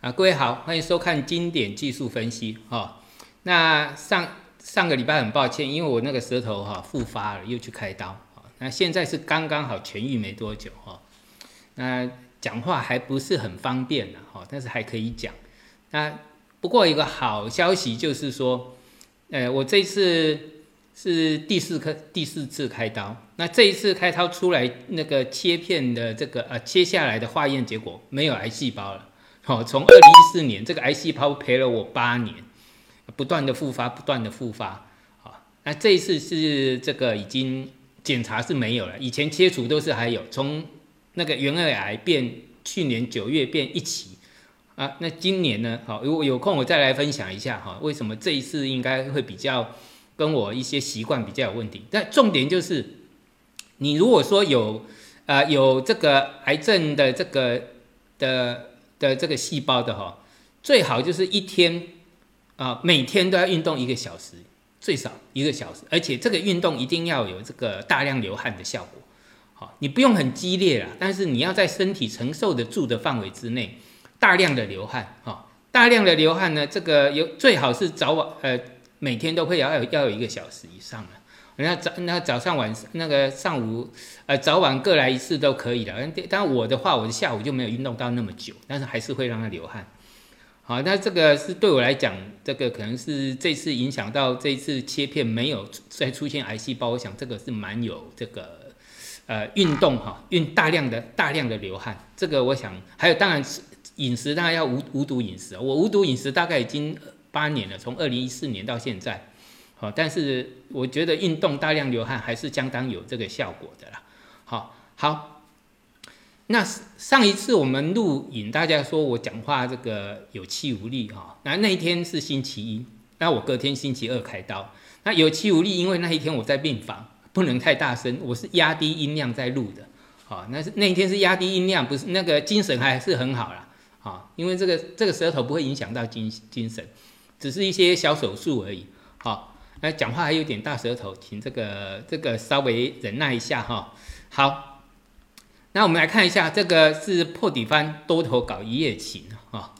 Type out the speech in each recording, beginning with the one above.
啊，各位好，欢迎收看经典技术分析哈。那上上个礼拜很抱歉，因为我那个舌头哈复发了，又去开刀啊。那现在是刚刚好痊愈没多久哈。那讲话还不是很方便了哈，但是还可以讲。那不过一个好消息就是说，呃，我这次是第四颗第四次开刀。那这一次开刀出来那个切片的这个呃切下来的化验结果没有癌细胞了。好，从二零一四年这个癌细胞陪了我八年，不断的复发，不断的复发。啊，那这一次是这个已经检查是没有了，以前切除都是还有。从那个原位癌变去年九月变一期啊，那今年呢？好，如果有空我再来分享一下哈，为什么这一次应该会比较跟我一些习惯比较有问题？但重点就是，你如果说有啊有这个癌症的这个的。的这个细胞的哈，最好就是一天啊，每天都要运动一个小时，最少一个小时，而且这个运动一定要有这个大量流汗的效果。好，你不用很激烈啦，但是你要在身体承受得住的范围之内，大量的流汗。哈，大量的流汗呢，这个有最好是早晚呃，每天都会要有要有一个小时以上的。那早那早上晚那个上午，呃早晚各来一次都可以的。但我的话，我的下午就没有运动到那么久，但是还是会让他流汗。好，那这个是对我来讲，这个可能是这次影响到这次切片没有再出现癌细胞。我想这个是蛮有这个呃运动哈，运大量的大量的流汗。这个我想还有，当然饮食当然要无无毒饮食。我无毒饮食大概已经八年了，从二零一四年到现在。好，但是我觉得运动大量流汗还是相当有这个效果的啦。好，好，那上一次我们录影，大家说我讲话这个有气无力哈。那那一天是星期一，那我隔天星期二开刀。那有气无力，因为那一天我在病房，不能太大声，我是压低音量在录的。好，那是那一天是压低音量，不是那个精神还是很好啦。好，因为这个这个舌头不会影响到精精神，只是一些小手术而已。好。那讲话还有点大舌头，请这个这个稍微忍耐一下哈。好，那我们来看一下，这个是破底翻多头搞一夜情哈。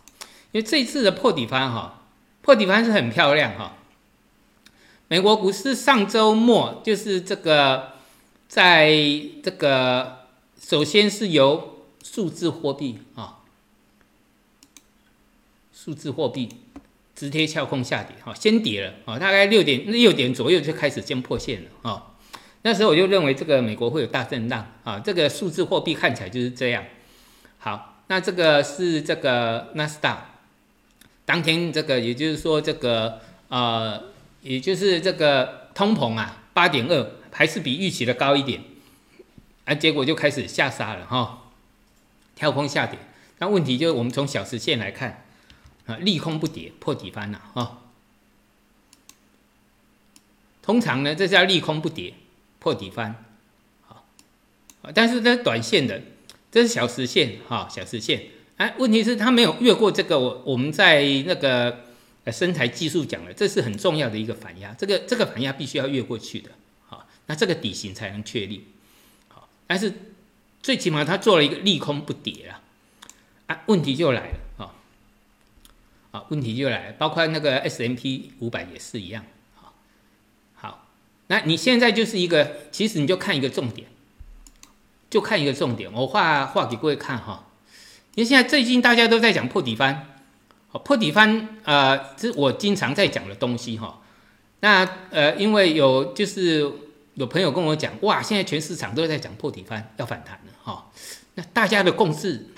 因为这次的破底翻哈，破底翻是很漂亮哈。美国股市上周末就是这个，在这个首先是由数字货币啊，数字货币。直贴跳空下跌，哈，先跌了，啊，大概六点六点左右就开始先破线了，啊，那时候我就认为这个美国会有大震荡，啊，这个数字货币看起来就是这样。好，那这个是这个纳斯达，当天这个也就是说这个呃，也就是这个通膨啊，八点二还是比预期的高一点，啊，结果就开始下杀了，哈，跳空下跌。那问题就是我们从小时线来看。啊，利空不跌，破底翻了啊！通常呢，这叫利空不跌，破底翻，好，但是这短线的，这是小时线哈，小时线。哎，问题是它没有越过这个，我我们在那个呃身材技术讲了，这是很重要的一个反压，这个这个反压必须要越过去的，好，那这个底型才能确立，好，但是最起码它做了一个利空不跌了，啊，问题就来了。啊，问题就来，包括那个 S M P 五百也是一样。好，好，那你现在就是一个，其实你就看一个重点，就看一个重点。我画画给各位看哈。因为现在最近大家都在讲破底翻，好，破底翻，呃，这是我经常在讲的东西哈。那呃，因为有就是有朋友跟我讲，哇，现在全市场都在讲破底翻要反弹了哈。那大家的共识。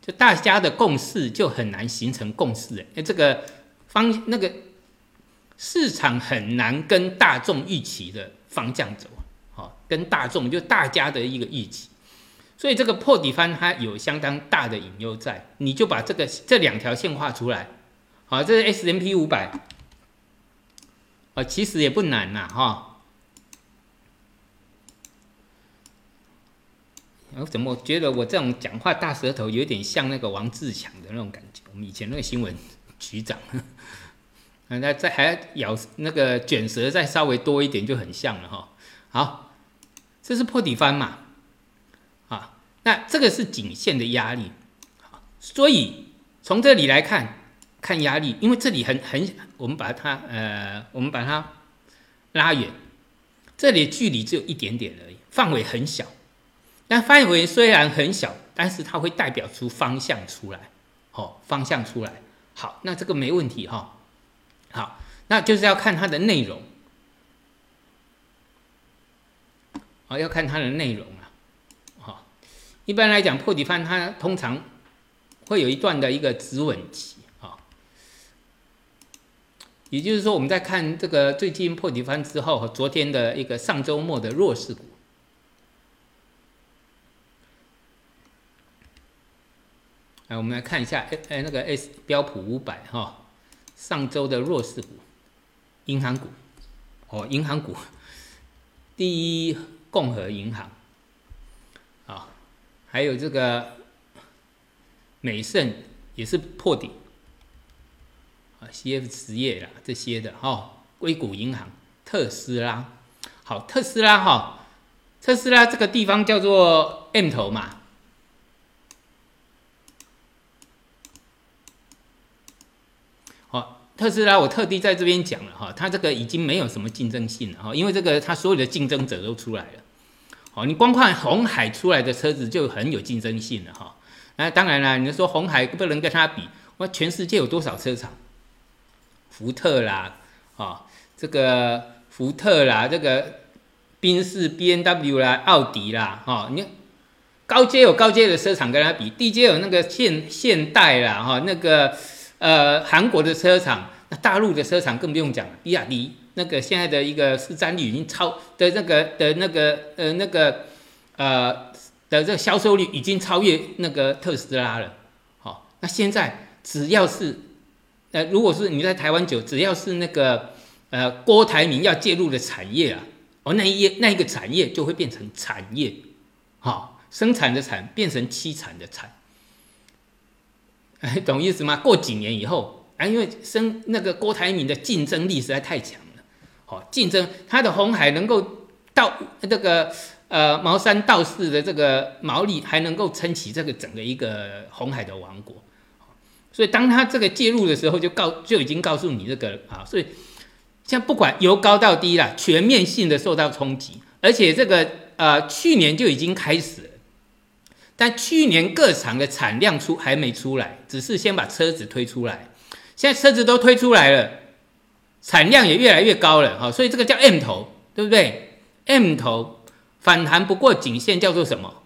就大家的共识就很难形成共识，哎，这个方那个市场很难跟大众预期的方向走，好，跟大众就大家的一个预期，所以这个破底翻它有相当大的隐忧在，你就把这个这两条线画出来，好，这是 S M P 五百，啊，其实也不难呐，哈。我怎么觉得我这种讲话大舌头有点像那个王志强的那种感觉？我们以前那个新闻局长，那再还咬那个卷舌再稍微多一点就很像了哈。好，这是破底翻嘛？啊，那这个是颈线的压力，所以从这里来看，看压力，因为这里很很，我们把它呃，我们把它拉远，这里距离只有一点点而已，范围很小。但范围虽然很小，但是它会代表出方向出来，哦，方向出来。好，那这个没问题哈。好，那就是要看它的内容，好，要看它的内容啊。好，一般来讲，破底翻它通常会有一段的一个止稳期啊。也就是说，我们在看这个最近破底翻之后和昨天的一个上周末的弱势股。来，我们来看一下，哎哎，那个 S 标普五百哈，上周的弱势股，银行股，哦，银行股，第一共和银行，啊，还有这个美盛也是破顶，啊，CF 实业啦这些的哈，硅谷银行，特斯拉，好，特斯拉哈，特斯拉这个地方叫做 M 头嘛。特斯拉，我特地在这边讲了哈，它这个已经没有什么竞争性了哈，因为这个它所有的竞争者都出来了。好，你光看红海出来的车子就很有竞争性了哈。那当然了，你说红海不能跟它比，我全世界有多少车厂？福特啦，啊，这个福特啦，这个宾士、B N W 啦，奥迪啦，哈，你高阶有高阶的车厂跟它比，低阶有那个现现代啦，哈，那个。呃，韩国的车厂，那大陆的车厂更不用讲了。比亚迪那个现在的一个市占率已经超的那个的那个呃那个呃的这个销售率已经超越那个特斯拉了。好，那现在只要是呃，如果是你在台湾久，只要是那个呃郭台铭要介入的产业啊，哦，那一页那一个产业就会变成产业，好，生产的产变成凄惨的产。哎，懂意思吗？过几年以后，啊，因为生那个郭台铭的竞争力实在太强了，好，竞争他的红海能够到这个呃茅山道士的这个毛利，还能够撑起这个整个一个红海的王国，所以当他这个介入的时候，就告就已经告诉你这个啊，所以像不管由高到低了，全面性的受到冲击，而且这个呃去年就已经开始。但去年各厂的产量出还没出来，只是先把车子推出来。现在车子都推出来了，产量也越来越高了，哈，所以这个叫 M 头，对不对？M 头反弹不过颈线叫做什么？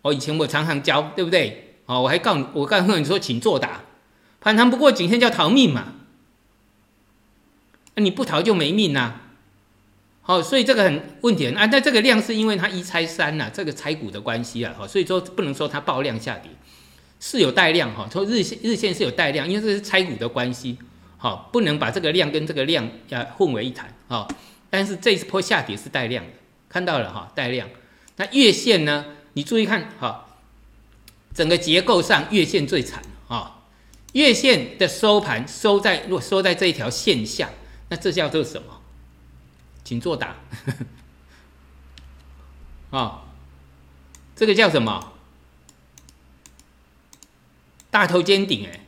我以前我常常教，对不对？哦，我还告我告诉你说，请作答。反弹不过颈线叫逃命嘛，你不逃就没命呐。好，所以这个很问题很啊，但这个量是因为它一拆三呐，这个拆股的关系啊，哈，所以说不能说它爆量下跌，是有带量哈，从日线日线是有带量，因为这是拆股的关系，好，不能把这个量跟这个量要混为一谈啊。但是这一波下跌是带量的，看到了哈，带量。那月线呢？你注意看哈，整个结构上月线最惨啊，月线的收盘收在若收在这一条线下，那这叫做什么？请作答。啊，这个叫什么？大头尖顶哎，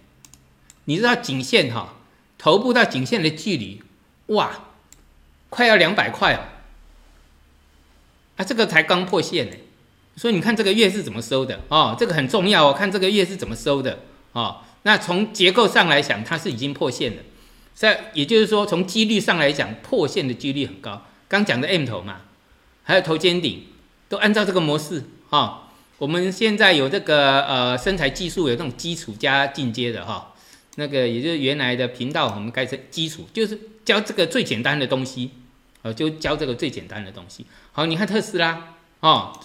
你知道颈线哈，头部到颈线的距离，哇，快要两百块哦。啊，这个才刚破线呢，所以你看这个月是怎么收的哦，这个很重要哦，看这个月是怎么收的哦。那从结构上来讲，它是已经破线了。在，也就是说，从几率上来讲，破线的几率很高。刚讲的 M 头嘛，还有头肩顶，都按照这个模式哈。我们现在有这个呃身材技术，有这种基础加进阶的哈。那个也就是原来的频道，我们改成基础，就是教这个最简单的东西，呃，就教这个最简单的东西。好，你看特斯拉哦，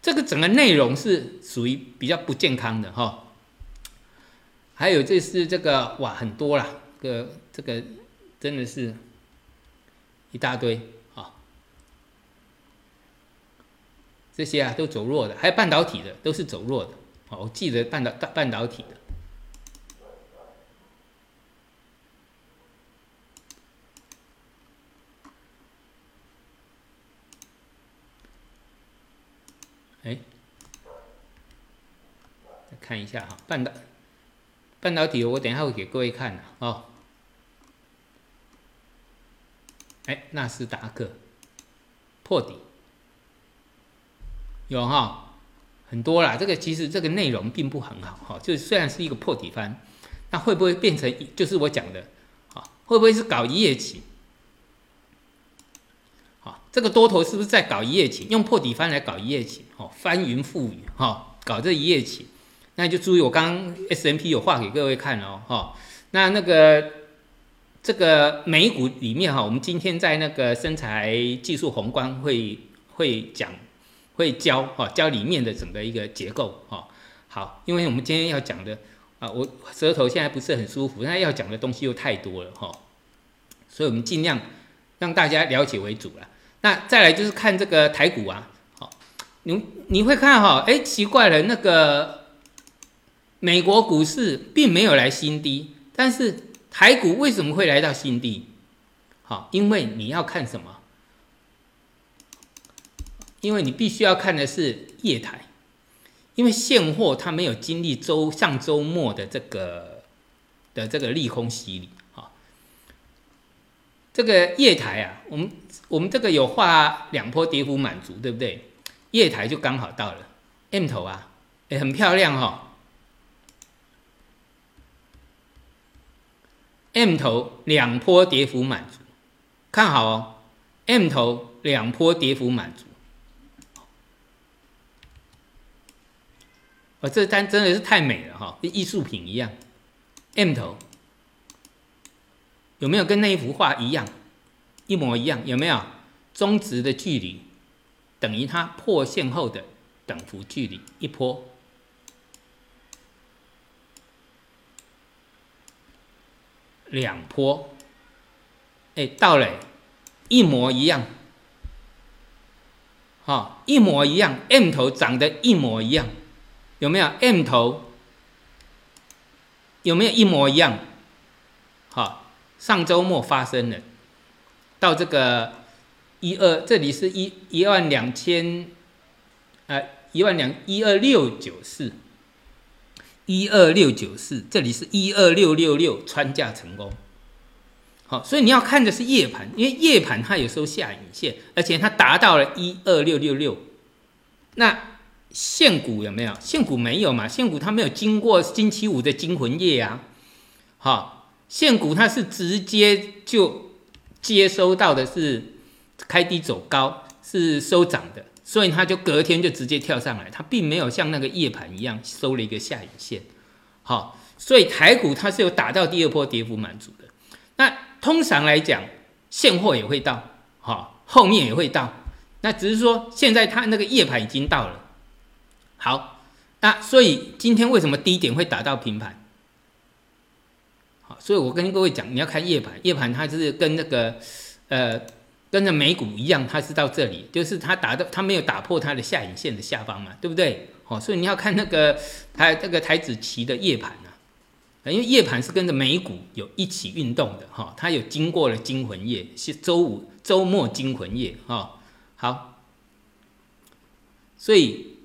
这个整个内容是属于比较不健康的哈。还有这是这个哇，很多啦，个。这个真的是一大堆啊！这些啊都走弱的，还有半导体的都是走弱的。好，我记得半导半导体的。哎，看一下哈，半导半导体，我等一下会给各位看的哦。哎，纳斯达克破底有哈很多啦。这个其实这个内容并不很好哈，就是虽然是一个破底翻，那会不会变成就是我讲的啊？会不会是搞一夜情？好，这个多头是不是在搞一夜情？用破底翻来搞一夜情？哦，翻云覆雨哈，搞这一夜情。那就注意，我刚 S M P 有画给各位看哦，哈，那那个这个美股里面哈，我们今天在那个身材技术宏观会会讲会教哈，教里面的整个一个结构哈。好，因为我们今天要讲的啊，我舌头现在不是很舒服，那要讲的东西又太多了哈，所以我们尽量让大家了解为主了。那再来就是看这个台股啊，好，你你会看哈，哎，奇怪了，那个。美国股市并没有来新低，但是台股为什么会来到新低？好，因为你要看什么？因为你必须要看的是夜台，因为现货它没有经历周上周末的这个的这个利空洗礼啊。这个夜台啊，我们我们这个有画两波跌幅满足，对不对？夜台就刚好到了 M 头啊，也很漂亮哈。M 头两波跌幅满足，看好哦。M 头两波跌幅满足，哦，这单真的是太美了哈，跟艺术品一样。M 头有没有跟那一幅画一样，一模一样？有没有中值的距离等于它破线后的等幅距离一波？两坡，哎，到了，一模一样，好，一模一样，M 头长得一模一样，有没有 M 头？有没有一模一样？好，上周末发生的，到这个一二，这里是一一万两千，呃，一万两一二六九四。一二六九四，这里是一二六六六穿价成功，好，所以你要看的是夜盘，因为夜盘它有时候下影线，而且它达到了一二六六六。那现股有没有？现股没有嘛？现股它没有经过星期五的惊魂夜啊，好，现股它是直接就接收到的是开低走高，是收涨的。所以它就隔天就直接跳上来，它并没有像那个夜盘一样收了一个下影线，好，所以台股它是有打到第二波跌幅满足的。那通常来讲，现货也会到，好，后面也会到，那只是说现在它那个夜盘已经到了。好，那所以今天为什么低点会打到平盘？好，所以我跟各位讲，你要看夜盘，夜盘它就是跟那个呃。跟着美股一样，它是到这里，就是它打的，它没有打破它的下影线的下方嘛，对不对？哦，所以你要看那个台那个台子期的夜盘啊，因为夜盘是跟着美股有一起运动的哈，它有经过了惊魂夜，是周五周末惊魂夜哈。好，所以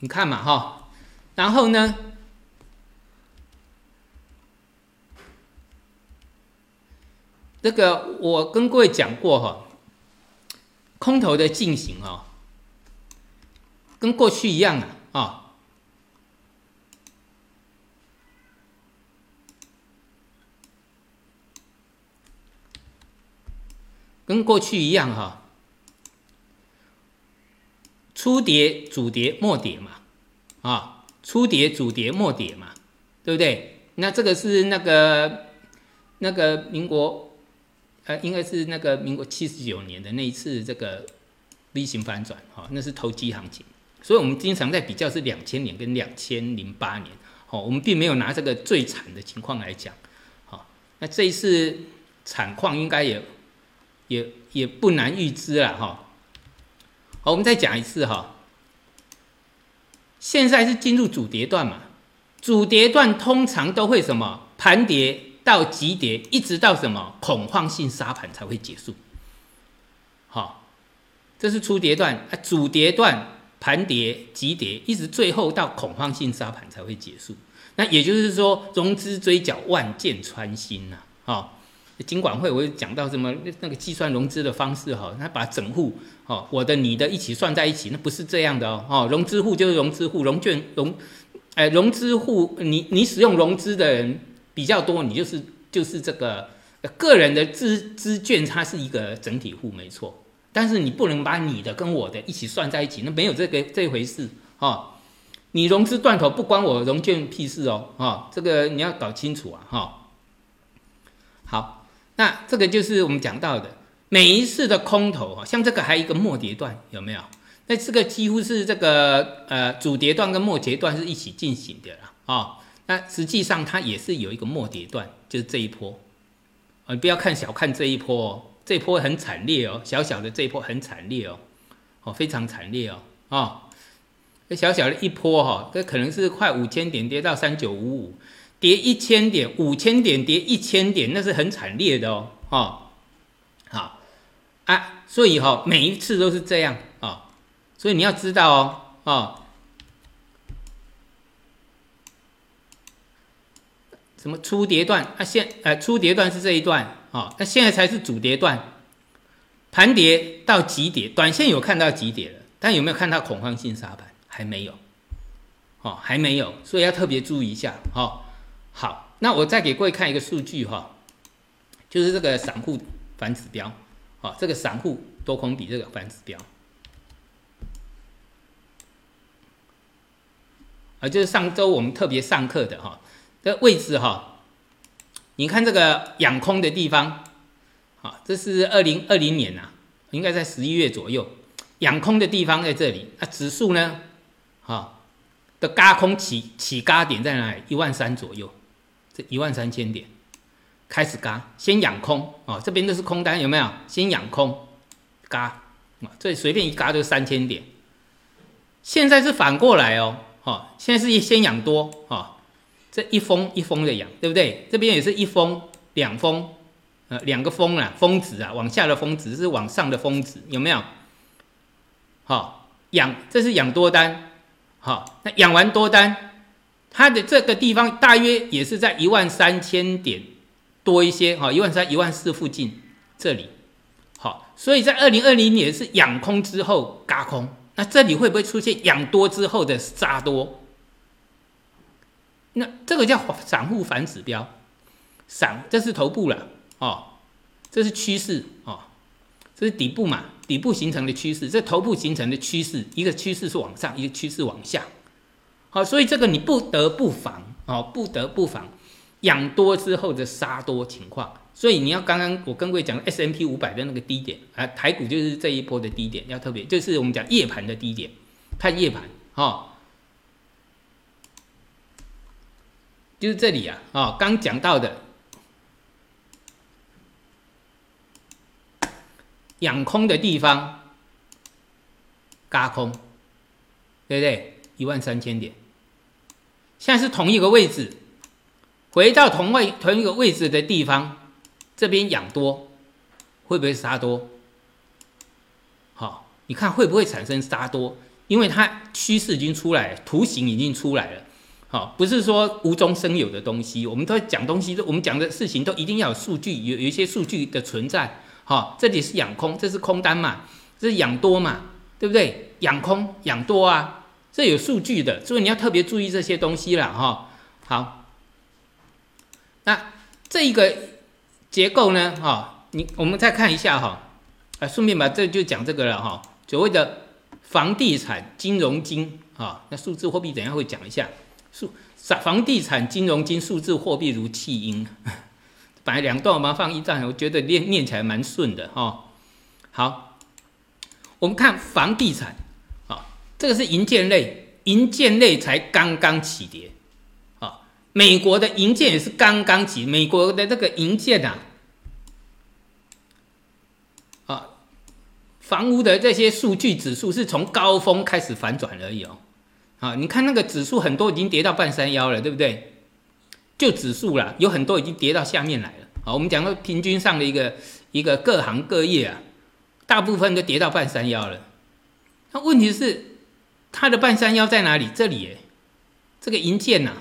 你看嘛哈，然后呢？这个我跟各位讲过哈，空头的进行啊，跟过去一样啊，啊，跟过去一样哈，初跌主跌末跌嘛，啊，初跌主跌末跌嘛，对不对？那这个是那个那个民国。呃，应该是那个民国七十九年的那一次这个 V 型反转，哈，那是投机行情，所以我们经常在比较是两千年跟两千零八年，好，我们并没有拿这个最惨的情况来讲，好，那这一次惨况应该也也也不难预知了，哈，好，我们再讲一次哈，现在是进入主跌段嘛，主跌段通常都会什么？盘跌。到急跌，一直到什么恐慌性杀盘才会结束。好，这是初跌段啊，主跌段盘跌急跌，一直最后到恐慌性杀盘才会结束。那也就是说，融资追缴万箭穿心呐，哈。金管会我讲到什么那个计算融资的方式哈，他把整户哦，我的你的一起算在一起，那不是这样的哦，哦，融资户就是融资户，融券融，哎，融资户你你使用融资的人比较多，你就是就是这个个人的资资券，它是一个整体户没错，但是你不能把你的跟我的一起算在一起，那没有这个这回事哦。你融资断头不关我融券屁事哦，哦，这个你要搞清楚啊，哈。好，那这个就是我们讲到的每一次的空头啊，像这个还有一个末跌段有没有？那这个几乎是这个呃主跌段跟末跌段是一起进行的了啊。那实际上它也是有一个末跌段，就是这一波。啊，你不要看小看这一波哦，这一波很惨烈哦，小小的这一波很惨烈哦，哦非常惨烈哦，啊。这小小的一波哈，这可能是快五千点跌到三九五五，跌一千点，五千点跌一千点，那是很惨烈的哦，哦，好。啊，所以哈，每一次都是这样啊，所以你要知道哦，哦，什么初跌段啊，现呃初跌段是这一段啊，那现在才是主跌段，盘跌到极点，短线有看到极点了，但有没有看到恐慌性杀盘？还没有，哦，还没有，所以要特别注意一下，哦。好，那我再给各位看一个数据，哈，就是这个散户反指标，哦，这个散户多空比这个反指标，啊，就是上周我们特别上课的哈，这位置哈，你看这个养空的地方，好，这是二零二零年呐，应该在十一月左右，养空的地方在这里，那指数呢？好，的嘎空起起嘎点在哪里？一万三左右，这一万三千点开始嘎，先养空哦，这边都是空单，有没有？先养空，嘎啊，这随便一嘎就三千点。现在是反过来哦，哦，现在是先养多哦，这一封一封的养，对不对？这边也是一封两封，呃，两个封啊，峰值啊，往下的峰值是往上的峰值，有没有？好，养这是养多单。好，那养完多单，它的这个地方大约也是在一万三千点多一些，哈，一万三、一万四附近这里。好，所以在二零二零年是养空之后嘎空，那这里会不会出现养多之后的杀多？那这个叫散户反指标，散这是头部了，哦，这是趋势，哦，这是底部嘛。底部形成的趋势，这头部形成的趋势，一个趋势是往上，一个趋势往下。好，所以这个你不得不防哦，不得不防养多之后的杀多情况。所以你要刚刚我跟各位讲 S M P 五百的那个低点啊，台股就是这一波的低点，要特别就是我们讲夜盘的低点，看夜盘哈，就是这里啊啊，刚讲到的。养空的地方，嘎空，对不对？一万三千点，现在是同一个位置，回到同位同一个位置的地方，这边养多，会不会杀多？好，你看会不会产生杀多？因为它趋势已经出来，图形已经出来了。好，不是说无中生有的东西，我们都讲东西，我们讲的事情都一定要有数据，有有一些数据的存在。好，这里是养空，这是空单嘛？这是养多嘛？对不对？养空养多啊，这有数据的，所以你要特别注意这些东西了哈。好，那这一个结构呢？哈，你我们再看一下哈，啊，顺便把这就讲这个了哈。所谓的房地产金融金啊，那数字货币等下会讲一下。数房地产金融金数字货币如弃婴。本来两段我们放一段，我觉得念念起来蛮顺的哈。好，我们看房地产啊，这个是银建类，银建类才刚刚起跌啊。美国的银建也是刚刚起，美国的这个银建呐，啊，房屋的这些数据指数是从高峰开始反转而已哦。啊，你看那个指数很多已经跌到半山腰了，对不对？就指数了，有很多已经跌到下面来了。好，我们讲到平均上的一个一个各行各业啊，大部分都跌到半山腰了。那问题是，它的半山腰在哪里？这里耶，这个银建呐，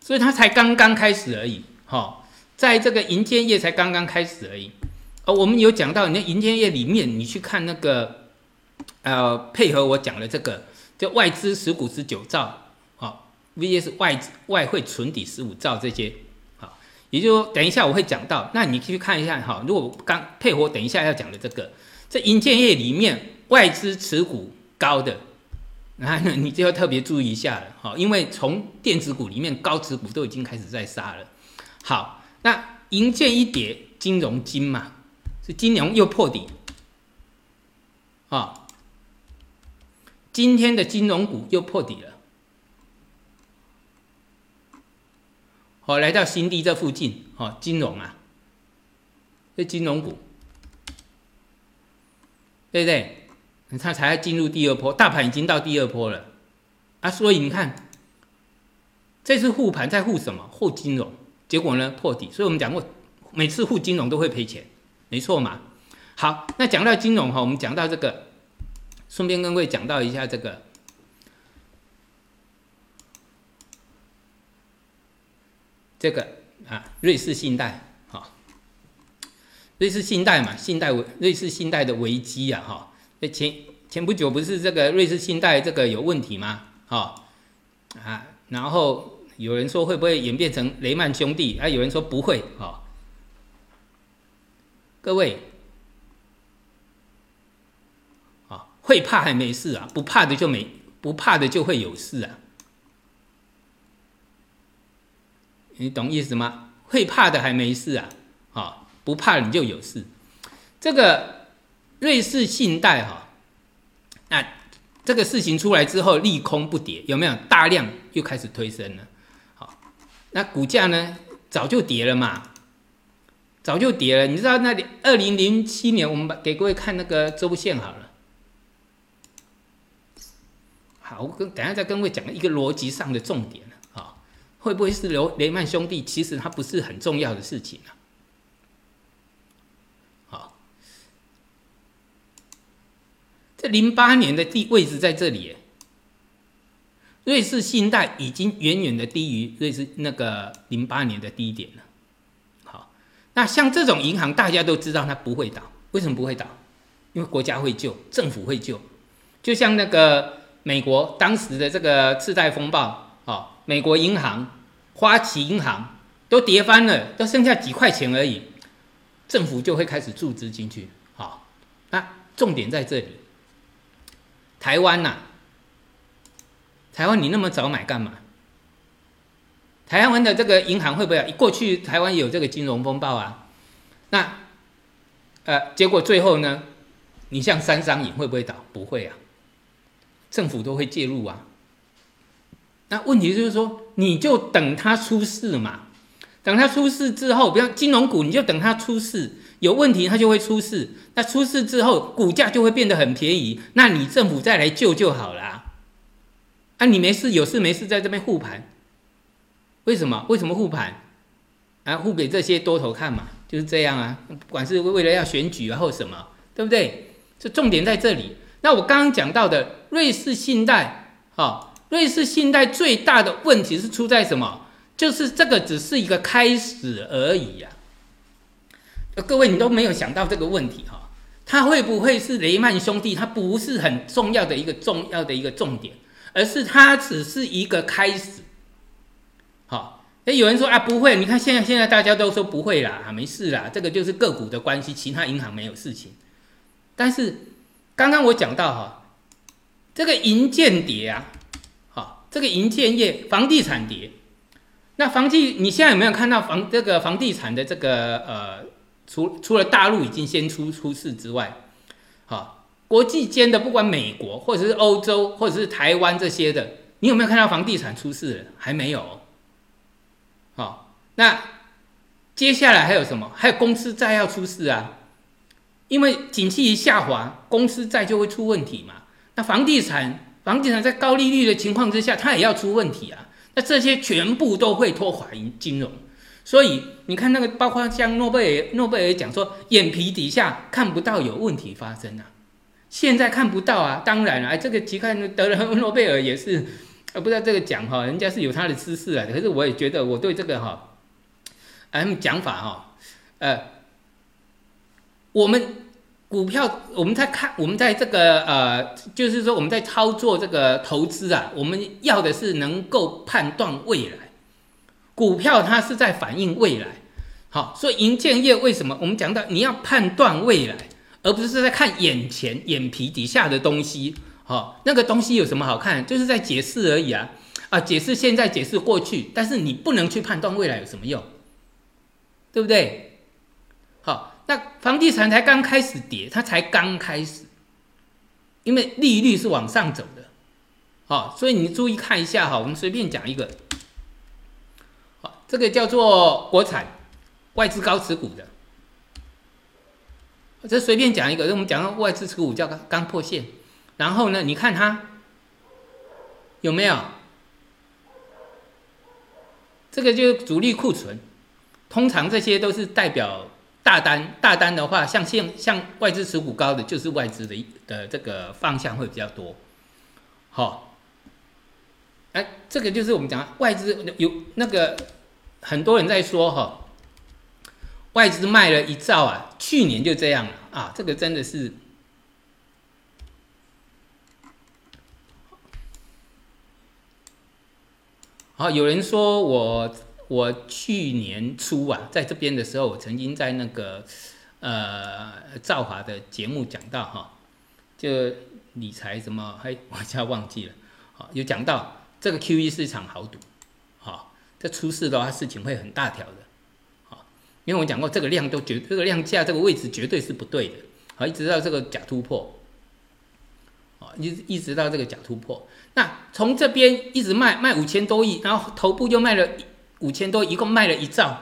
所以它才刚刚开始而已，哈，在这个银建业才刚刚开始而已。哦，我们有讲到，你银建业里面，你去看那个，呃，配合我讲的这个，就外资十股十九兆，好，VS 外外汇存底十五兆这些，好，也就是说，等一下我会讲到，那你去看一下，哈，如果刚配合等一下要讲的这个，在银建业里面外资持股高的。那你就要特别注意一下了，哈，因为从电子股里面高持股都已经开始在杀了。好，那银建一跌，金融金嘛，是金融又破底，啊，今天的金融股又破底了，好，来到新低这附近，哦，金融啊，这金融股，对不对？它才要进入第二波，大盘已经到第二波了啊！所以你看，这次护盘在护什么？护金融，结果呢破底。所以我们讲过，每次护金融都会赔钱，没错嘛。好，那讲到金融哈，我们讲到这个，顺便跟各位讲到一下这个，这个啊，瑞士信贷，哈，瑞士信贷嘛，信贷危，瑞士信贷的危机啊，哈。前前不久不是这个瑞士信贷这个有问题吗？哈啊，然后有人说会不会演变成雷曼兄弟？啊，有人说不会。哈，各位，啊，会怕还没事啊，不怕的就没不怕的就会有事啊。你懂意思吗？会怕的还没事啊，啊，不怕你就有事。这个。瑞士信贷哈，那这个事情出来之后，利空不跌，有没有大量又开始推升了？好，那股价呢，早就跌了嘛，早就跌了。你知道那里二零零七年，我们把给各位看那个周线好了。好，我跟等下再跟各位讲一个逻辑上的重点啊，会不会是雷雷曼兄弟？其实它不是很重要的事情啊。零八年的地位置在这里，瑞士信贷已经远远的低于瑞士那个零八年的低点了。好，那像这种银行，大家都知道它不会倒，为什么不会倒？因为国家会救，政府会救。就像那个美国当时的这个次贷风暴，哦，美国银行、花旗银行都跌翻了，都剩下几块钱而已，政府就会开始注资进去。好，那重点在这里。台湾呐，台湾你那么早买干嘛？台湾的这个银行会不会？过去台湾有这个金融风暴啊，那呃，结果最后呢，你像三商银会不会倒？不会啊，政府都会介入啊。那问题就是说，你就等它出事嘛，等它出事之后，比如金融股，你就等它出事。有问题，它就会出事。那出事之后，股价就会变得很便宜。那你政府再来救就好了。啊，你没事，有事没事，在这边护盘。为什么？为什么护盘？啊，护给这些多头看嘛，就是这样啊。不管是为了要选举啊，或什么，对不对？这重点在这里。那我刚刚讲到的瑞士信贷，哈，瑞士信贷最大的问题是出在什么？就是这个只是一个开始而已呀。各位，你都没有想到这个问题哈，它会不会是雷曼兄弟？它不是很重要的一个重要的一个重点，而是它只是一个开始。好，那有人说啊，不会，你看现在现在大家都说不会啦，啊，没事啦，这个就是个股的关系，其他银行没有事情。但是刚刚我讲到哈，这个银建跌啊，好，这个银建业房地产跌，那房地你现在有没有看到房这个房地产的这个呃？除除了大陆已经先出出事之外，好，国际间的不管美国或者是欧洲或者是台湾这些的，你有没有看到房地产出事了？还没有。好，那接下来还有什么？还有公司债要出事啊？因为景气一下滑，公司债就会出问题嘛。那房地产，房地产在高利率的情况之下，它也要出问题啊。那这些全部都会拖垮金金融。所以你看那个，包括像诺贝尔，诺贝尔讲说，眼皮底下看不到有问题发生啊，现在看不到啊，当然了，这个期刊得了 诺贝尔也是，呃，不知道这个奖哈，人家是有他的知识啊，可是我也觉得我对这个哈，嗯，讲法哈，呃，我们股票我们在看，我们在这个呃，就是说我们在操作这个投资啊，我们要的是能够判断未来，股票它是在反映未来，好，所以银建业为什么我们讲到你要判断未来，而不是在看眼前眼皮底下的东西。好，那个东西有什么好看？就是在解释而已啊！啊，解释现在，解释过去，但是你不能去判断未来有什么用，对不对？那房地产才刚开始跌，它才刚开始，因为利率是往上走的，好，所以你注意看一下哈，我们随便讲一个，好，这个叫做国产外资高持股的，这随便讲一个，我们讲到外资持股叫刚刚破线。然后呢？你看它有没有？这个就是主力库存。通常这些都是代表大单，大单的话，像现像外资持股高的，就是外资的的这个方向会比较多。好，哎，这个就是我们讲外资有那个很多人在说哈，外资卖了一兆啊，去年就这样了啊，这个真的是。好，有人说我我去年初啊，在这边的时候，我曾经在那个呃兆华的节目讲到哈，就理财什么，嘿，我一下忘记了。好，有讲到这个 Q E 市场好赌，好，这出事的话事情会很大条的。好，因为我讲过这个量都绝，这个量价这个位置绝对是不对的。好，一直到这个假突破，啊，一一直到这个假突破。那从这边一直卖卖五千多亿，然后头部又卖了五千多，一共卖了一兆。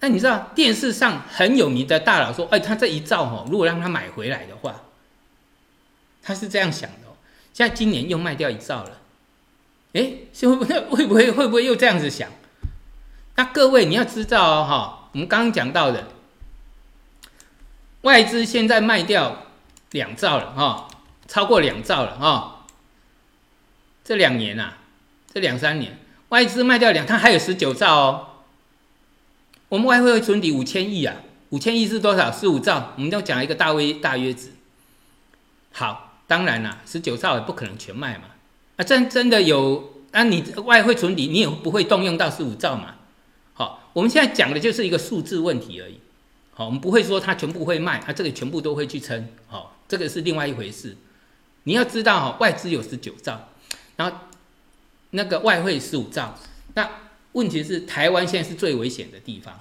那你知道电视上很有名的大佬说：“哎，他这一兆哦，如果让他买回来的话，他是这样想的。现在今年又卖掉一兆了，哎，会不会会不会会不会又这样子想？那各位你要知道哦，哈，我们刚刚讲到的外资现在卖掉两兆了，哈，超过两兆了，哈。这两年呐，这两三年外资卖掉两，它还有十九兆哦。我们外汇存底五千亿啊，五千亿是多少？十五兆。我们就讲一个大微大约值。好，当然啦，十九兆也不可能全卖嘛。啊，真真的有，那你外汇存底你也不会动用到十五兆嘛。好，我们现在讲的就是一个数字问题而已。好，我们不会说它全部会卖，它这个全部都会去撑。好，这个是另外一回事。你要知道哈，外资有十九兆。然后，那个外汇十五兆，那问题是台湾现在是最危险的地方。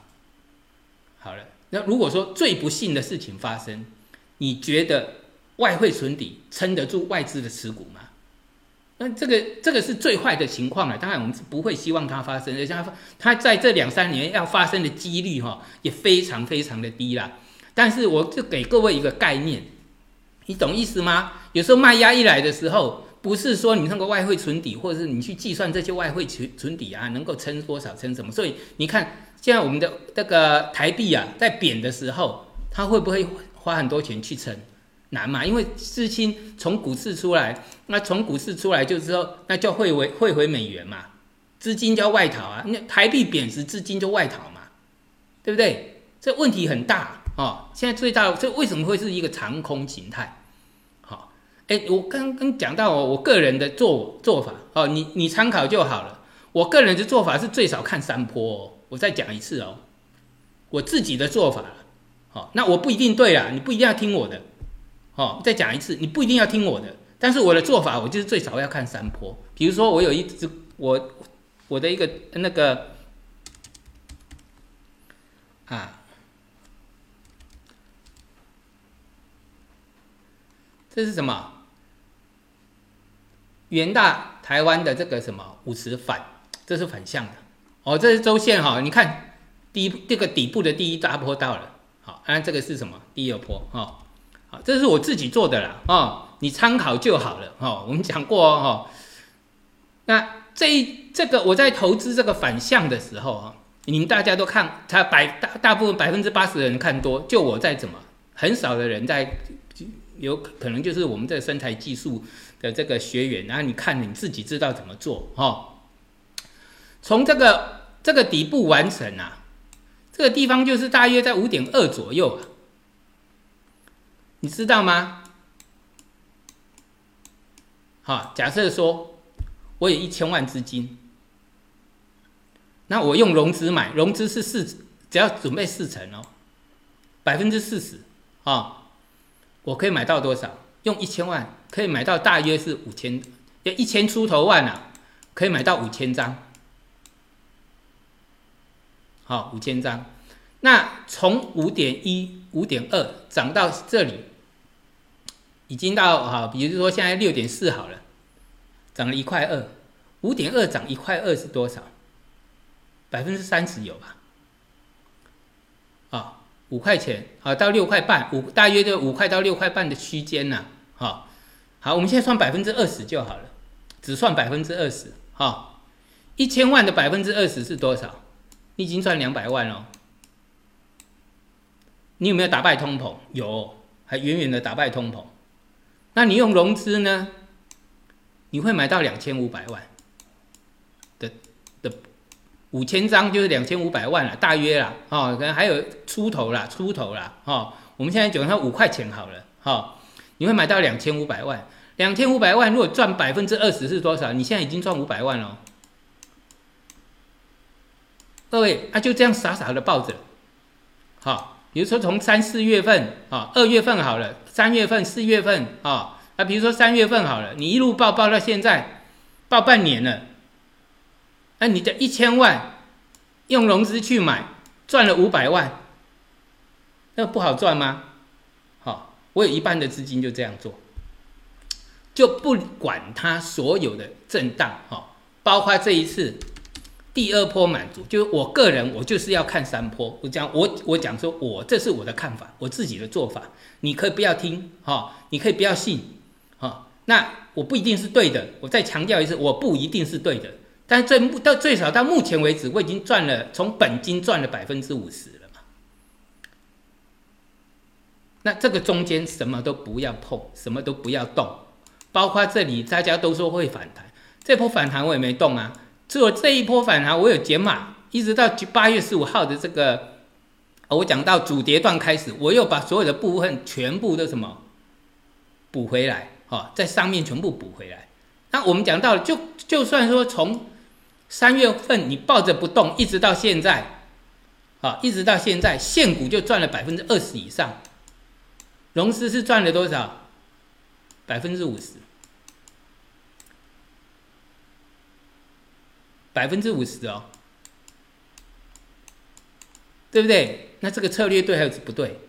好了，那如果说最不幸的事情发生，你觉得外汇存底撑得住外资的持股吗？那这个这个是最坏的情况了。当然，我们是不会希望它发生，而且它它在这两三年要发生的几率哈也非常非常的低啦。但是我就给各位一个概念，你懂意思吗？有时候卖压一来的时候。不是说你那个外汇存底，或者是你去计算这些外汇存存底啊，能够撑多少，撑什么？所以你看，现在我们的这个台币啊，在贬的时候，它会不会花很多钱去撑？难嘛？因为资金从股市出来，那从股市出来就是说，那就汇回汇回美元嘛，资金就要外逃啊。那台币贬值，资金就外逃嘛，对不对？这问题很大哦。现在最大，这为什么会是一个长空形态？哎，我刚刚讲到我个人的做做法哦，你你参考就好了。我个人的做法是最少看三波哦。我再讲一次哦，我自己的做法，好，那我不一定对啦，你不一定要听我的，好，再讲一次，你不一定要听我的，但是我的做法，我就是最少要看三波。比如说，我有一只我我的一个那个啊，这是什么？元大台湾的这个什么五十反，这是反向的哦，这是周线哈，你看第一这个底部的第一大波到了，好，那这个是什么？第二波哈，好，这是我自己做的啦，哦，你参考就好了哈。我们讲过哦，那这这个我在投资这个反向的时候哈，你们大家都看，它百大大部分百分之八十的人看多，就我在怎么，很少的人在，有可能就是我们这个身材技术。的这个学员，然后你看你自己知道怎么做哈。从这个这个底部完成啊，这个地方就是大约在五点二左右啊，你知道吗？好，假设说我有一千万资金，那我用融资买，融资是四，只要准备四成哦，百分之四十啊，我可以买到多少？用一千万可以买到大约是五千，要一千出头万啊，可以买到五千张。好，五千张，那从五点一、五点二涨到这里。已经到哈，比如说现在六点四好了，涨了一块二，五点二涨一块二是多少？百分之三十有吧？啊，五块钱啊到六块半，五大约就五块到六块半的区间呐，好，我们现在算百分之二十就好了，只算百分之二十，哈，一千万的百分之二十是多少？你已经赚两百万了，你有没有打败通膨？有，还远远的打败通膨。那你用融资呢？你会买到两千五百万的的五千张，就是两千五百万了，大约啦，哦，可能还有出头啦，出头啦，哦，我们现在讲它五块钱好了，哈，你会买到两千五百万，两千五百万如果赚百分之二十是多少？你现在已经赚五百万了，各位，啊，就这样傻傻的抱着，好，比如说从三四月份啊，二月份好了。三月份、四月份啊，那比如说三月份好了，你一路报报到现在，报半年了，那你的一千万用融资去买，赚了五百万，那不好赚吗？我有一半的资金就这样做，就不管它所有的震荡哈，包括这一次。第二波满足，就是我个人，我就是要看三波。我讲，我我讲说，我这是我的看法，我自己的做法，你可以不要听，哈，你可以不要信，哈。那我不一定是对的，我再强调一次，我不一定是对的。但是最到最少到目前为止，我已经赚了从本金赚了百分之五十了嘛。那这个中间什么都不要碰，什么都不要动，包括这里大家都说会反弹，这波反弹我也没动啊。做这一波反弹，我有减码，一直到八月十五号的这个，我讲到主跌段开始，我又把所有的部分全部都什么补回来，哈，在上面全部补回来。那我们讲到了，就就算说从三月份你抱着不动，一直到现在，啊，一直到现在，现股就赚了百分之二十以上，融资是赚了多少？百分之五十。百分之五十哦，对不对？那这个策略对还是不对？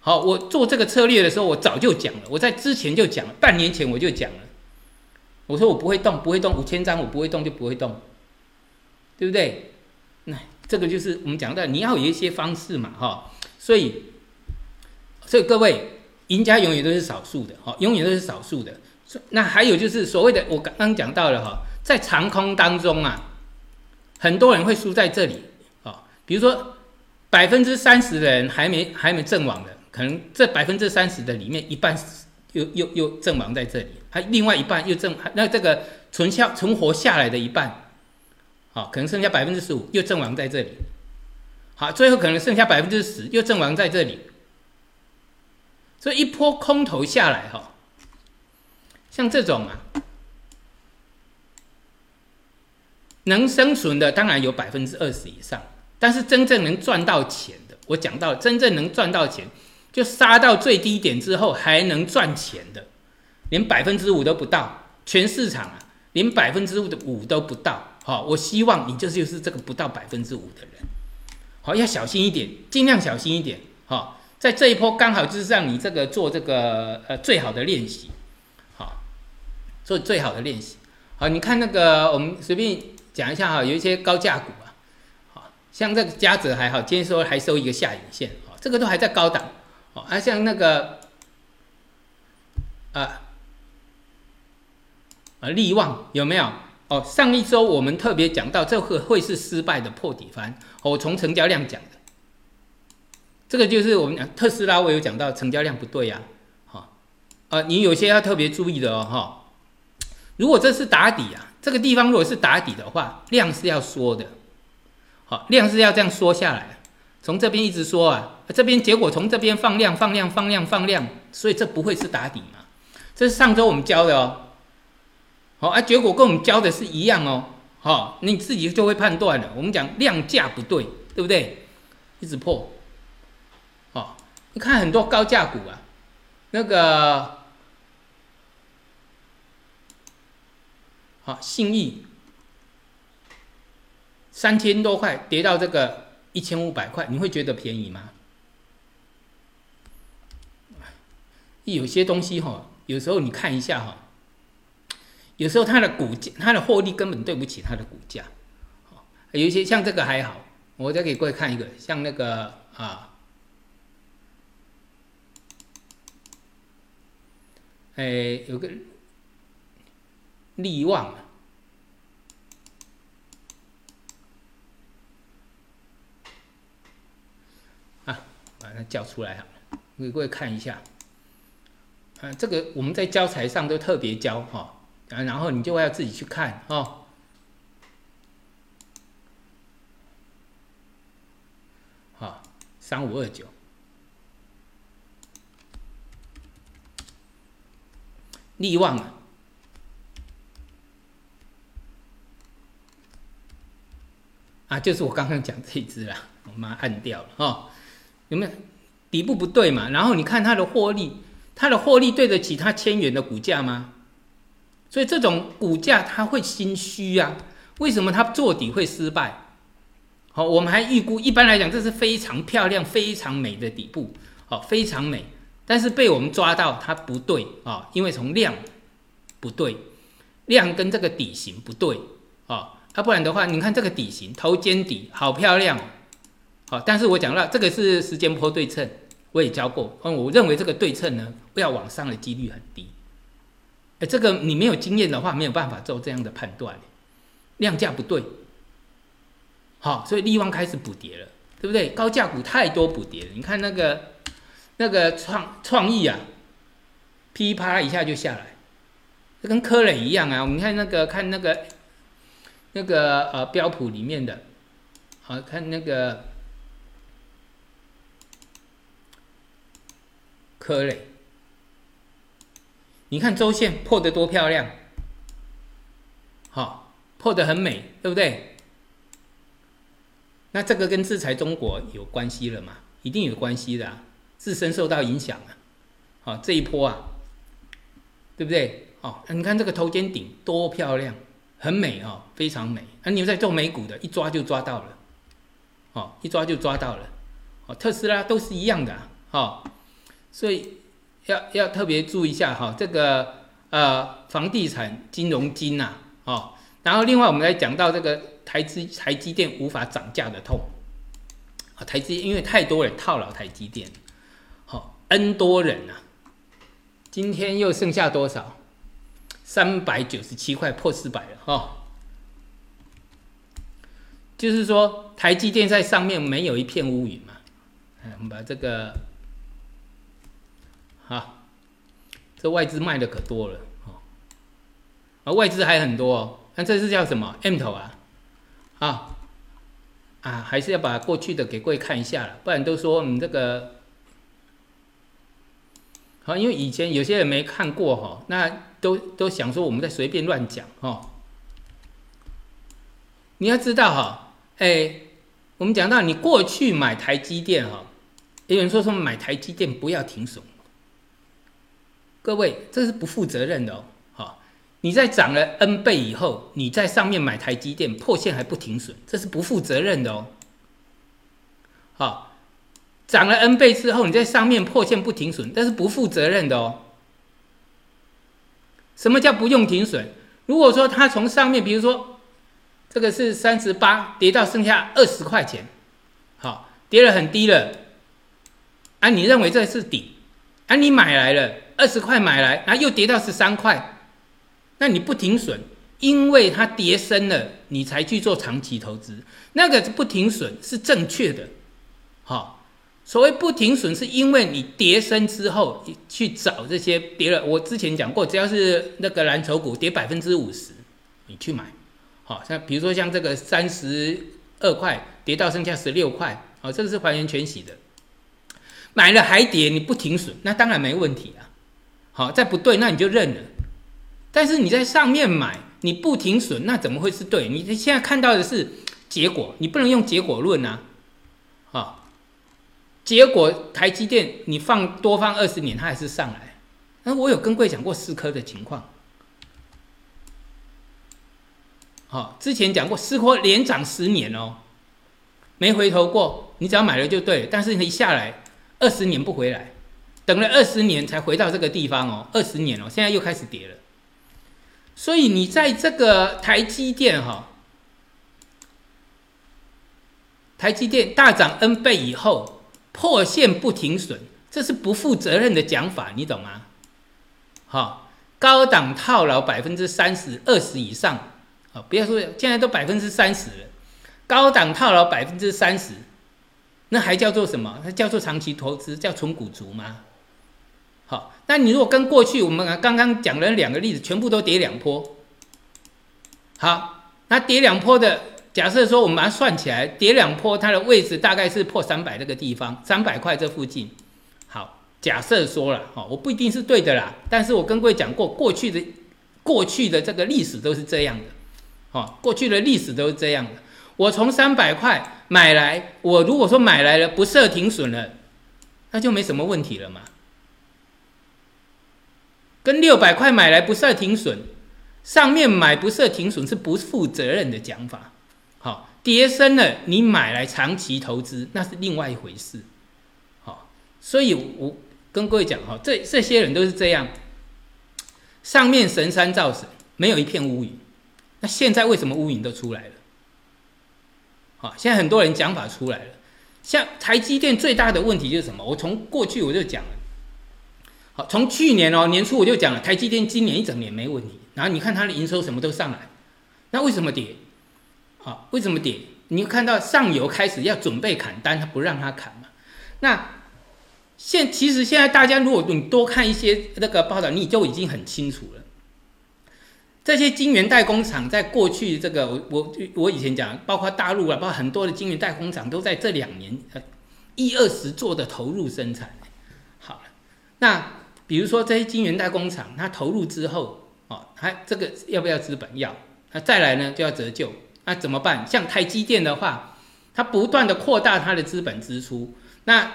好，我做这个策略的时候，我早就讲了，我在之前就讲了，半年前我就讲了，我说我不会动，不会动五千张，我不会动就不会动，对不对？那这个就是我们讲到，你要有一些方式嘛，哈。所以，所以各位，赢家永远都是少数的，哈，永远都是少数的。那还有就是所谓的，我刚刚讲到了哈，在长空当中啊。很多人会输在这里啊，比如说百分之三十的人还没还没阵亡的，可能这百分之三十的里面一半又又又阵亡在这里，还另外一半又阵，那这个存下存活下来的一半，好，可能剩下百分之十五又阵亡在这里，好，最后可能剩下百分之十又阵亡在这里，所以一波空头下来哈，像这种啊。能生存的当然有百分之二十以上，但是真正能赚到钱的，我讲到真正能赚到钱，就杀到最低点之后还能赚钱的，连百分之五都不到，全市场啊，连百分之五的五都不到。好，我希望你这就是这个不到百分之五的人，好，要小心一点，尽量小心一点。好，在这一波刚好就是让你这个做这个呃最好的练习，好，做最好的练习。好，你看那个我们随便。讲一下哈，有一些高价股啊，好像这个嘉泽还好，今天说还收一个下影线，哦，这个都还在高档，哦，啊，像那个啊啊利旺有没有？哦，上一周我们特别讲到，这个会是失败的破底翻，我从成交量讲的，这个就是我们讲特斯拉，我有讲到成交量不对呀，好，啊，你有些要特别注意的哦，哈，如果这是打底啊，这个地方如果是打底的话，量是要缩的，好，量是要这样缩下来，从这边一直缩啊，这边结果从这边放量放量放量放量，所以这不会是打底嘛？这是上周我们教的哦，好啊，结果跟我们教的是一样哦，好，你自己就会判断了。我们讲量价不对，对不对？一直破，看很多高价股啊，那个。好信义三千多块跌到这个一千五百块，你会觉得便宜吗？有些东西哈，有时候你看一下哈，有时候它的股价、它的获利根本对不起它的股价。有一些像这个还好，我再给各位看一个，像那个啊，哎，有个。利旺，啊，把它叫出来哈，给各位看一下。啊，这个我们在教材上都特别教哈，啊，然后你就要自己去看哦。好，三五二九，利旺啊。啊，就是我刚刚讲这一只啦，我妈按掉了哈，有没有底部不对嘛？然后你看它的获利，它的获利对得起它千元的股价吗？所以这种股价它会心虚啊。为什么它做底会失败？好，我们还预估，一般来讲这是非常漂亮、非常美的底部，好，非常美。但是被我们抓到它不对啊，因为从量不对，量跟这个底型不对啊。啊，不然的话，你看这个底型头肩底好漂亮，好，但是我讲了，这个是时间波对称，我也教过，嗯，我认为这个对称呢，不要往上的几率很低，哎，这个你没有经验的话，没有办法做这样的判断，量价不对，好，所以利旺开始补跌了，对不对？高价股太多补跌了，你看那个那个创创意啊，噼啪一下就下来，这跟科磊一样啊，我们看那个看那个。那个呃标普里面的，好看那个科磊，你看周线破的多漂亮，好破的很美，对不对？那这个跟制裁中国有关系了嘛？一定有关系的，啊自身受到影响啊。好这一波啊，对不对？哦，你看这个头肩顶多漂亮。很美哦，非常美。啊，你们在做美股的，一抓就抓到了，哦，一抓就抓到了，哦，特斯拉都是一样的，哈，所以要要特别注意一下哈，这个呃房地产金融金呐，哦，然后另外我们来讲到这个台积台积电无法涨价的痛，啊，台积因为太多人套牢台积电，，N 多人啊，今天又剩下多少？三百九十七块破四百了哈，就是说台积电在上面没有一片乌云嘛，哎，我们把这个，好，这外资卖的可多了哦，啊，外资还很多哦，那这是叫什么？M 头啊？啊，啊，还是要把过去的给各位看一下了，不然都说你这个。好，因为以前有些人没看过哈，那都都想说我们在随便乱讲哈。你要知道哈，哎，我们讲到你过去买台积电哈，有人说说买台积电不要停损，各位这是不负责任的哦。好，你在涨了 N 倍以后，你在上面买台积电破线还不停损，这是不负责任的哦。好。涨了 N 倍之后，你在上面破线不停损，但是不负责任的哦。什么叫不用停损？如果说它从上面，比如说这个是三十八，跌到剩下二十块钱，好，跌了很低了，啊，你认为这是底，啊，你买来了二十块买来，然后又跌到十三块，那你不停损，因为它跌深了，你才去做长期投资，那个不停损是正确的，好。所谓不停损，是因为你跌升之后去找这些跌了。我之前讲过，只要是那个蓝筹股跌百分之五十，你去买。好，像比如说像这个三十二块跌到剩下十六块，好，这个是还原全息的。买了还跌，你不停损，那当然没问题啊。好，再不对，那你就认了。但是你在上面买，你不停损，那怎么会是对？你现在看到的是结果，你不能用结果论啊。好，结果台积电你放多放二十年，它还是上来。那我有跟贵讲过四科的情况。好，之前讲过四科连涨十年哦，没回头过。你只要买了就对，但是你一下来二十年不回来，等了二十年才回到这个地方哦，二十年哦，现在又开始跌了。所以你在这个台积电哈。台积电大涨 N 倍以后破线不停损，这是不负责任的讲法，你懂吗？好，高档套牢百分之三十二十以上，好，不要说现在都百分之三十了，高档套牢百分之三十，那还叫做什么？那叫做长期投资，叫纯股族吗？好，那你如果跟过去我们刚刚讲了两个例子，全部都跌两波，好，那跌两波的。假设说我们把它算起来，跌两波，它的位置大概是破三百那个地方，三百块这附近。好，假设说了，哦，我不一定是对的啦，但是我跟各位讲过，过去的过去的这个历史都是这样的，哦，过去的历史都是这样的。我从三百块买来，我如果说买来了不设停损了，那就没什么问题了嘛。跟六百块买来不设停损，上面买不设停损是不负责任的讲法。跌升了，你买来长期投资那是另外一回事。好，所以我跟各位讲哈，这这些人都是这样，上面神山造神，没有一片乌云。那现在为什么乌云都出来了？好，现在很多人讲法出来了，像台积电最大的问题就是什么？我从过去我就讲了，好，从去年哦年初我就讲了，台积电今年一整年没问题，然后你看它的营收什么都上来，那为什么跌？啊，为什么跌？你看到上游开始要准备砍单，他不让他砍嘛？那现其实现在大家如果你多看一些那个报道，你就已经很清楚了。这些晶圆代工厂在过去这个我我我以前讲，包括大陆啊，包括很多的晶圆代工厂都在这两年呃一二十做的投入生产。好了，那比如说这些晶圆代工厂，它投入之后哦，它这个要不要资本？要。那再来呢，就要折旧。那怎么办？像台积电的话，它不断的扩大它的资本支出，那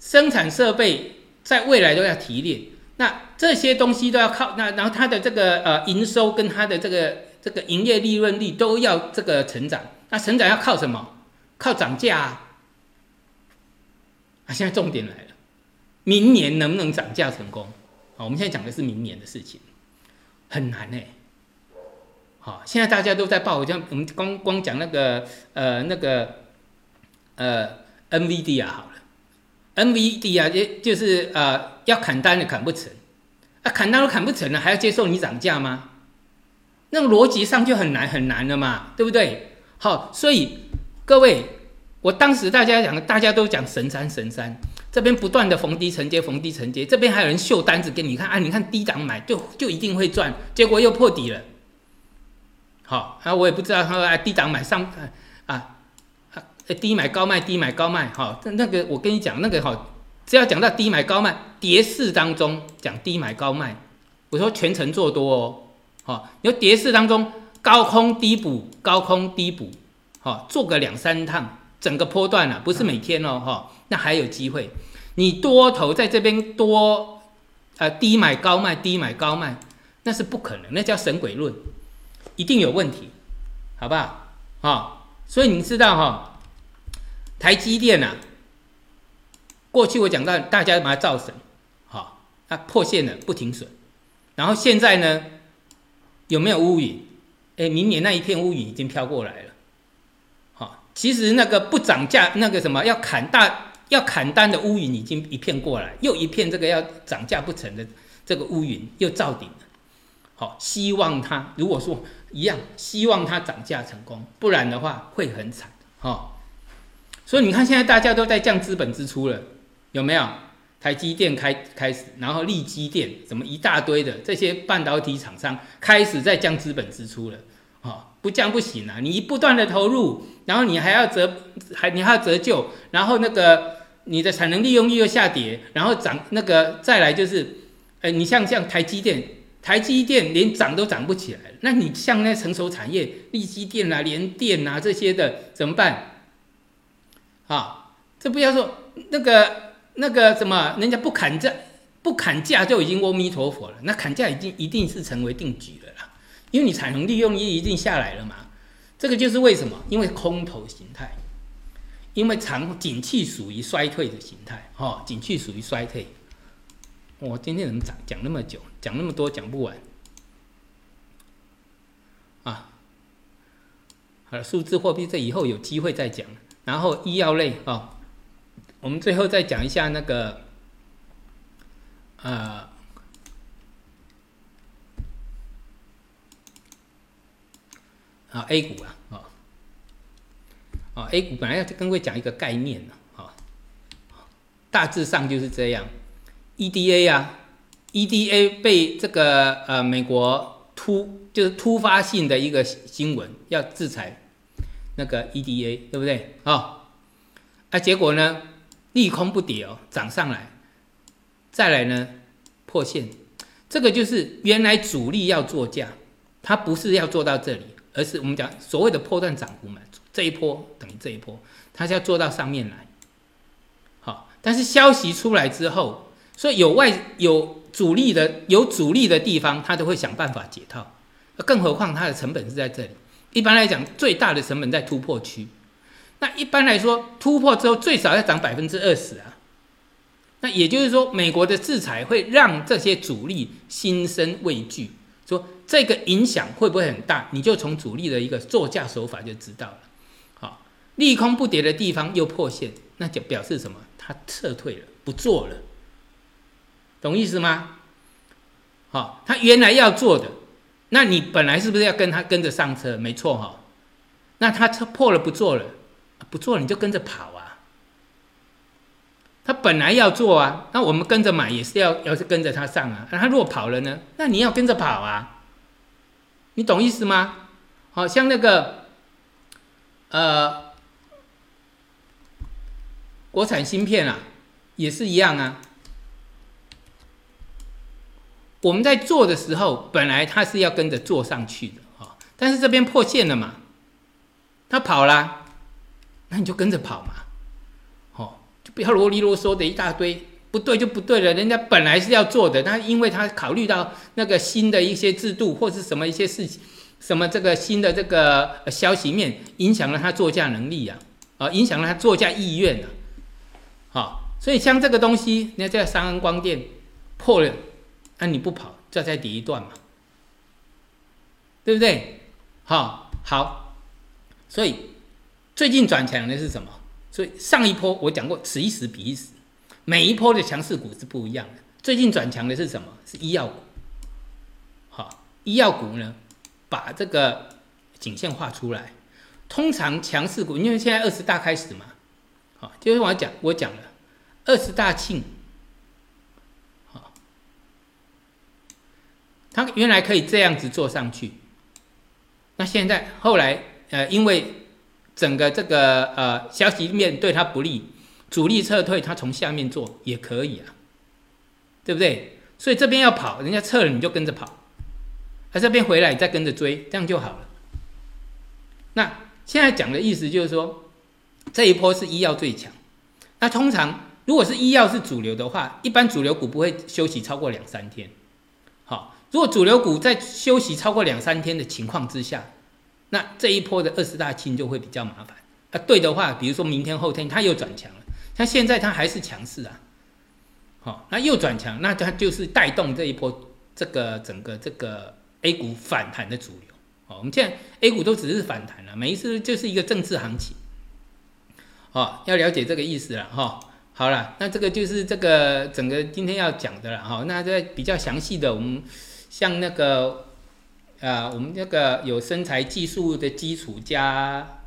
生产设备在未来都要提炼，那这些东西都要靠那，然后它的这个呃营收跟它的这个这个营业利润率都要这个成长，那成长要靠什么？靠涨价啊！啊，现在重点来了，明年能不能涨价成功？啊，我们现在讲的是明年的事情，很难哎。好，现在大家都在报，像我们光光讲那个呃那个呃 NVD 啊，好了，NVD 啊，就就是呃要砍单的砍不成，啊砍单都砍不成了，还要接受你涨价吗？那逻辑上就很难很难了嘛，对不对？好，所以各位，我当时大家讲，大家都讲神山神山，这边不断的逢低承接逢低承接，这边还有人秀单子给你看啊，你看低档买就就一定会赚，结果又破底了。好，啊我也不知道他说低档买上啊啊，低买高卖，低买高卖，好，那那个我跟你讲，那个好，只要讲到低买高卖，跌势当中讲低买高卖，我说全程做多哦，好，你说跌势当中高空低补，高空低补，好，做个两三趟，整个波段啊，不是每天哦，哈，那还有机会，你多头在这边多，呃，低买高卖，低买高卖，那是不可能，那叫神鬼论。一定有问题，好不好？啊，所以你知道哈，台积电呐，过去我讲到大家把它造神，好，它破线了不停损，然后现在呢，有没有乌云？哎，明年那一片乌云已经飘过来了，好，其实那个不涨价，那个什么要砍大要砍单的乌云已经一片过来，又一片这个要涨价不成的这个乌云又造顶了，好，希望它如果说。一样，希望它涨价成功，不然的话会很惨。哈，所以你看现在大家都在降资本支出了，有没有？台积电开开始，然后力积电什么一大堆的这些半导体厂商开始在降资本支出了，哦，不降不行啊！你不断的投入，然后你还要折，还你还要折旧，然后那个你的产能利用率又下跌，然后涨那个再来就是，哎，你像像台积电，台积电连涨都涨不起来，那你像那成熟产业，力积电啊、联电啊这些的怎么办？啊，这不要说那个。那个什么，人家不砍价，不砍价就已经阿弥陀佛了。那砍价已经一定是成为定局了啦，因为你产能利用率已经下来了嘛。这个就是为什么？因为空头形态，因为长景气属于衰退的形态，哈，景气属于衰退。我今天怎么讲讲那么久，讲那么多讲不完啊？好了，数字货币这以后有机会再讲。然后医药类啊。我们最后再讲一下那个，呃，啊，A 股啊，哦，哦，A 股本来要跟各位讲一个概念呢，啊，大致上就是这样，EDA 啊，EDA 被这个呃美国突就是突发性的一个新闻要制裁那个 EDA，对不对？啊，啊，结果呢？利空不跌哦，涨上来，再来呢破线，这个就是原来主力要做价，它不是要做到这里，而是我们讲所谓的破断涨幅嘛，这一波等于这一波，它是要做到上面来。好，但是消息出来之后，所以有外有主力的有主力的地方，他都会想办法解套，更何况它的成本是在这里。一般来讲，最大的成本在突破区。那一般来说，突破之后最少要涨百分之二十啊。那也就是说，美国的制裁会让这些主力心生畏惧，说这个影响会不会很大？你就从主力的一个作价手法就知道了。好，利空不跌的地方又破线，那就表示什么？他撤退了，不做了，懂意思吗？好，他原来要做的，那你本来是不是要跟他跟着上车？没错哈。那他车破了，不做了。不做你就跟着跑啊！他本来要做啊，那我们跟着买也是要，要是跟着他上啊。那他如果跑了呢？那你要跟着跑啊！你懂意思吗？好像那个，呃，国产芯片啊，也是一样啊。我们在做的时候，本来他是要跟着做上去的啊，但是这边破线了嘛，他跑了。那你就跟着跑嘛，哦，就不要啰里啰嗦的一大堆，不对就不对了。人家本来是要做的，但因为他考虑到那个新的一些制度或是什么一些事情，什么这个新的这个消息面影响了他作价能力呀，啊，影响了他作价意愿啊，好，所以像这个东西，你看这三安光电破了，那你不跑，这再跌一段嘛，对不对？好，好，所以。最近转强的是什么？所以上一波我讲过，此一时彼一时，每一波的强势股是不一样的。最近转强的是什么？是医药股。好，医药股呢，把这个颈线画出来。通常强势股，因为现在二十大开始嘛，好，就是我讲，我讲了二十大庆，它原来可以这样子做上去，那现在后来呃，因为整个这个呃消息面对他不利，主力撤退，他从下面做也可以啊，对不对？所以这边要跑，人家撤了你就跟着跑，而这边回来你再跟着追，这样就好了。那现在讲的意思就是说，这一波是医药最强。那通常如果是医药是主流的话，一般主流股不会休息超过两三天。如果主流股在休息超过两三天的情况之下。那这一波的二十大清就会比较麻烦啊。对的话，比如说明天后天它又转强了，像现在它还是强势啊。好，那又转强，那它就是带动这一波这个整个这个 A 股反弹的主流。好，我们现在 A 股都只是反弹了，每一次就是一个政治行情。好，要了解这个意思了哈。好了，那这个就是这个整个今天要讲的了哈。那这比较详细的，我们像那个。啊，我们这个有身材技术的基础加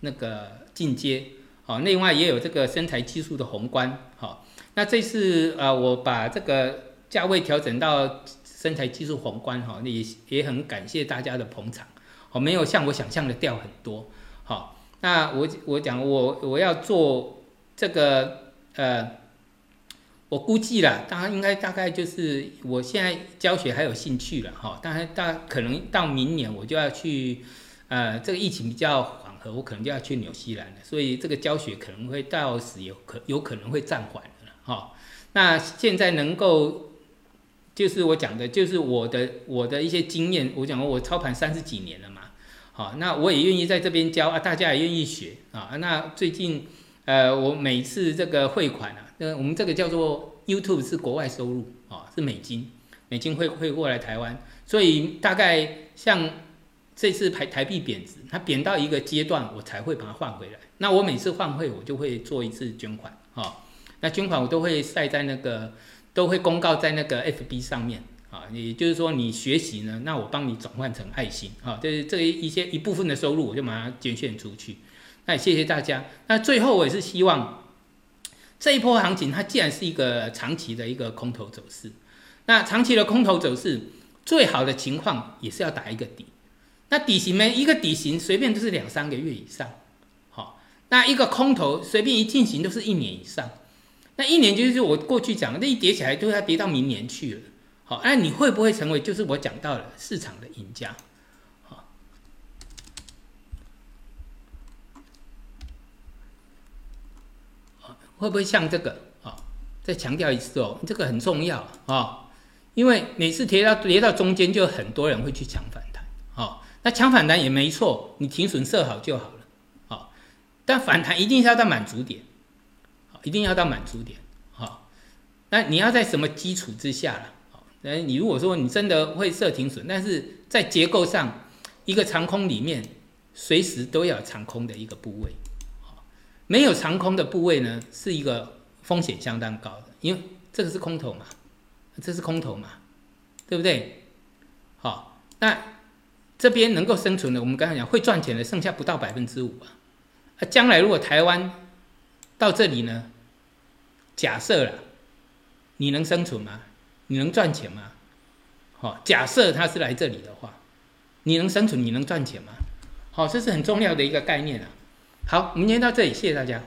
那个进阶好，另外也有这个身材技术的宏观，好，那这次啊，我把这个价位调整到身材技术宏观，哈，也也很感谢大家的捧场，哦，没有像我想象的掉很多，好，那我我讲我我要做这个呃。我估计啦，当然应该大概就是我现在教学还有兴趣了哈，当然大可能到明年我就要去，呃，这个疫情比较缓和，我可能就要去纽西兰了，所以这个教学可能会到时有可有可能会暂缓了哈。那现在能够，就是我讲的，就是我的我的一些经验，我讲过我操盘三十几年了嘛，好，那我也愿意在这边教啊，大家也愿意学啊。那最近呃，我每次这个汇款啊。那我们这个叫做 YouTube 是国外收入啊，是美金，美金会会过来台湾，所以大概像这次台台币贬值，它贬到一个阶段，我才会把它换回来。那我每次换汇，我就会做一次捐款啊。那捐款我都会晒在那个，都会公告在那个 FB 上面啊。也就是说，你学习呢，那我帮你转换成爱心啊，就是这一些一部分的收入，我就把它捐献出去。那也谢谢大家。那最后我也是希望。这一波行情，它既然是一个长期的一个空头走势，那长期的空头走势，最好的情况也是要打一个底。那底型呢？一个底型随便都是两三个月以上，好，那一个空头随便一进行都是一年以上。那一年就是我过去讲的，那一跌起来都要跌到明年去了。好，那你会不会成为就是我讲到了市场的赢家？会不会像这个啊？再强调一次哦，这个很重要啊，因为每次跌到跌到中间，就很多人会去抢反弹，哦，那抢反弹也没错，你停损设好就好了，好，但反弹一定是要到满足点，好，一定要到满足点，好，那你要在什么基础之下了？好，那你如果说你真的会设停损，但是在结构上，一个长空里面，随时都要长空的一个部位。没有长空的部位呢，是一个风险相当高的，因为这个是空头嘛，这是空头嘛，对不对？好，那这边能够生存的，我们刚才讲会赚钱的，剩下不到百分之五啊。啊，将来如果台湾到这里呢，假设了你能生存吗？你能赚钱吗？好，假设他是来这里的话，你能生存，你能赚钱吗？好，这是很重要的一个概念啊。好，我们今天到这里，谢谢大家。